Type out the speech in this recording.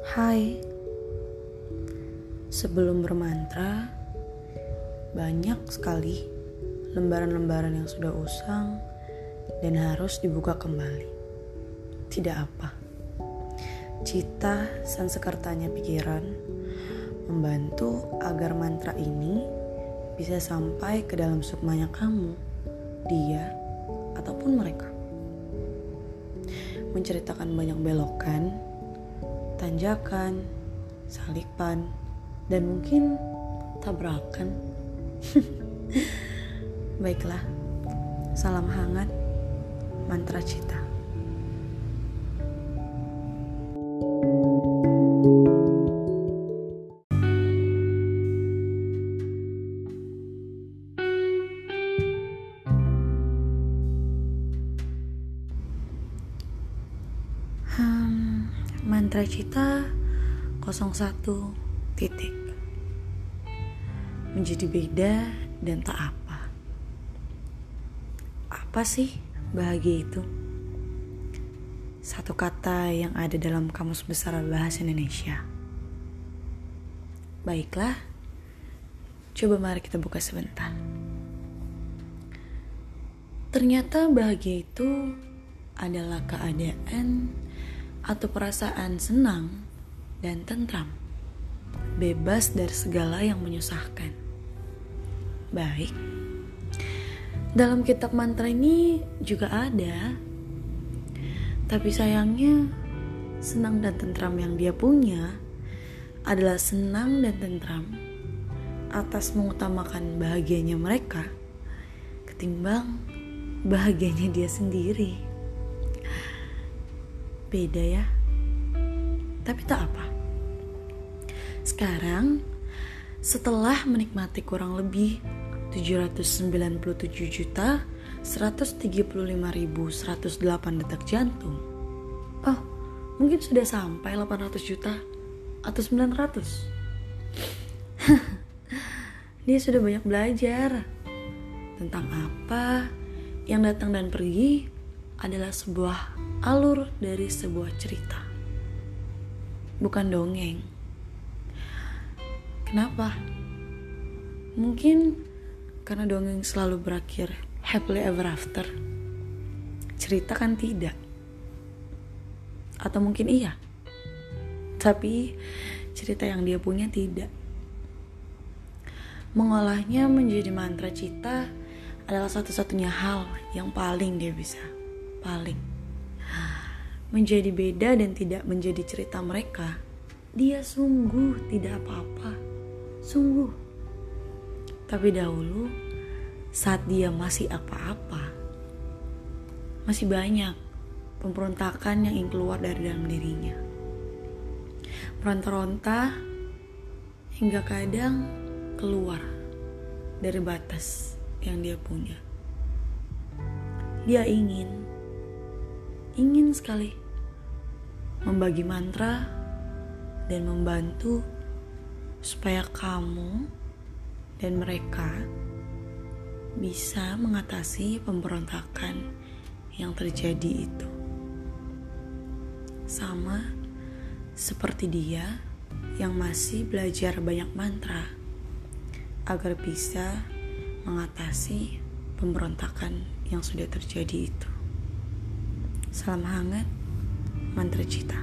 Hai, sebelum bermantra, banyak sekali lembaran-lembaran yang sudah usang dan harus dibuka kembali. Tidak apa, cita sang sekertanya pikiran membantu agar mantra ini bisa sampai ke dalam sukmanya kamu, dia, ataupun mereka. Menceritakan banyak belokan, tanjakan, salipan, dan mungkin tabrakan. Baiklah, salam hangat, mantra cita. Hmm, mantra cita 01 titik. Menjadi beda dan tak apa. Apa sih bahagia itu? Satu kata yang ada dalam Kamus Besar Bahasa Indonesia. Baiklah, coba mari kita buka sebentar. Ternyata bahagia itu adalah keadaan atau perasaan senang dan tentram, bebas dari segala yang menyusahkan. Baik, dalam kitab mantra ini juga ada, tapi sayangnya senang dan tentram yang dia punya adalah senang dan tentram atas mengutamakan bahagianya mereka ketimbang bahagianya dia sendiri. Beda ya. Tapi tak apa. Sekarang setelah menikmati kurang lebih 797 juta 135.108 detak jantung. Oh, mungkin sudah sampai 800 juta atau 900. Dia sudah banyak belajar tentang apa yang datang dan pergi adalah sebuah alur dari sebuah cerita. Bukan dongeng. Kenapa? Mungkin karena dongeng selalu berakhir happily ever after. Cerita kan tidak. Atau mungkin iya. Tapi cerita yang dia punya tidak. Mengolahnya menjadi mantra cita adalah satu-satunya hal yang paling dia bisa. Paling. Menjadi beda dan tidak menjadi cerita mereka. Dia sungguh tidak apa-apa. Sungguh. Tapi dahulu saat dia masih apa-apa, masih banyak pemberontakan yang ingin keluar dari dalam dirinya. Meronta-ronta hingga kadang keluar dari batas yang dia punya. Dia ingin, ingin sekali membagi mantra dan membantu supaya kamu dan mereka bisa mengatasi pemberontakan yang terjadi itu. Sama seperti dia yang masih belajar banyak mantra agar bisa mengatasi pemberontakan yang sudah terjadi itu. Salam hangat, mantra cita.